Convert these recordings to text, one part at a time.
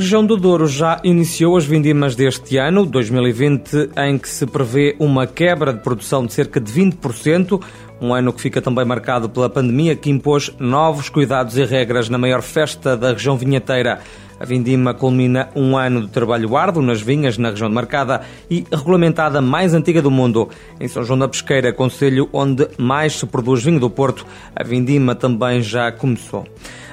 Região do Douro já iniciou as vindimas deste ano, 2020, em que se prevê uma quebra de produção de cerca de 20%, um ano que fica também marcado pela pandemia que impôs novos cuidados e regras na maior festa da região vinheteira. A vindima culmina um ano de trabalho árduo nas vinhas na região de Marcada e regulamentada mais antiga do mundo. Em São João da Pesqueira, conselho onde mais se produz vinho do Porto, a vindima também já começou.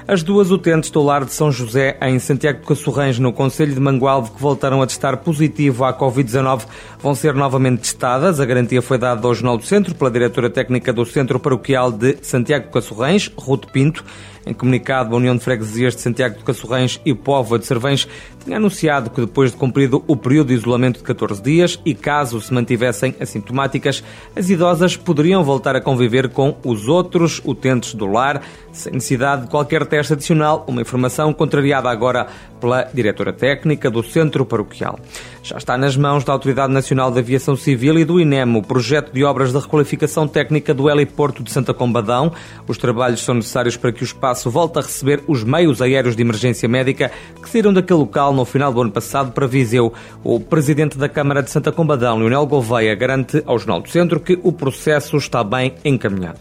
As duas utentes do lar de São José, em Santiago de Cassorrães, no Conselho de Mangualde, que voltaram a testar positivo à Covid-19, vão ser novamente testadas. A garantia foi dada ao Jornal do Centro pela diretora técnica do Centro Paroquial de Santiago de Cassorrães, Ruth Pinto. Em comunicado, a União de Freguesias de Santiago de Cassorrães e Póvoa de Cervães tinha anunciado que depois de cumprido o período de isolamento de 14 dias e caso se mantivessem assintomáticas, as idosas poderiam voltar a conviver com os outros utentes do lar, sem necessidade de qualquer teste adicional, uma informação contrariada agora pela diretora técnica do Centro Paroquial. Já está nas mãos da Autoridade Nacional de Aviação Civil e do INEM o projeto de obras de requalificação técnica do heliporto de Santa Combadão. Os trabalhos são necessários para que o espaço volte a receber os meios aéreos de emergência médica que saíram daquele local no final do ano passado para Viseu. O presidente da Câmara de Santa Combadão, Leonel Gouveia, garante ao Jornal do Centro que o processo está bem encaminhado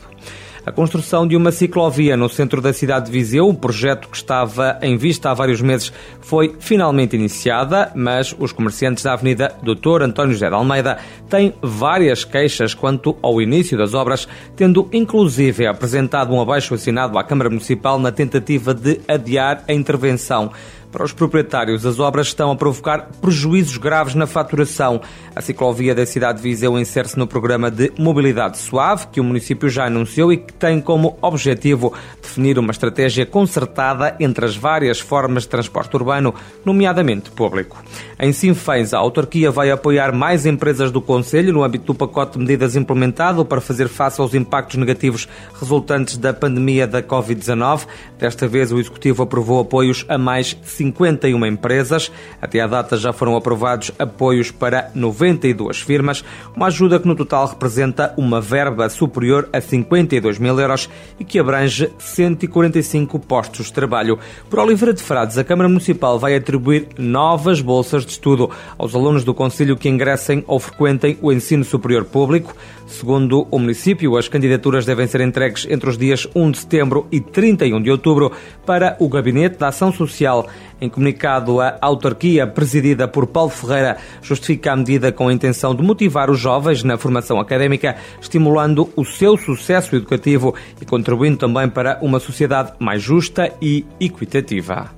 a construção de uma ciclovia no centro da cidade de Viseu. O projeto que estava em vista há vários meses foi finalmente iniciada, mas os comerciantes da Avenida Doutor António José de Almeida têm várias queixas quanto ao início das obras, tendo inclusive apresentado um abaixo assinado à Câmara Municipal na tentativa de adiar a intervenção. Para os proprietários, as obras estão a provocar prejuízos graves na faturação. A ciclovia da cidade de Viseu insere-se no programa de mobilidade suave, que o município já anunciou e que tem como objetivo definir uma estratégia concertada entre as várias formas de transporte urbano, nomeadamente público. Em Sinfãs, a autarquia vai apoiar mais empresas do Conselho no âmbito do pacote de medidas implementado para fazer face aos impactos negativos resultantes da pandemia da Covid-19. Desta vez, o Executivo aprovou apoios a mais 51 empresas. Até à data já foram aprovados apoios para 92 firmas, uma ajuda que no total representa uma verba superior a 52 mil euros e que abrange 145 postos de trabalho. Por Oliveira de Frades, a Câmara Municipal vai atribuir novas bolsas de estudo aos alunos do Conselho que ingressem ou frequentem o ensino superior público. Segundo o município, as candidaturas devem ser entregues entre os dias 1 de setembro e 31 de outubro para o Gabinete da Ação Social. Em comunicado, a autarquia, presidida por Paulo Ferreira, justifica a medida com a intenção de motivar os jovens na formação académica, estimulando o seu sucesso educativo e contribuindo também para uma sociedade mais justa e equitativa.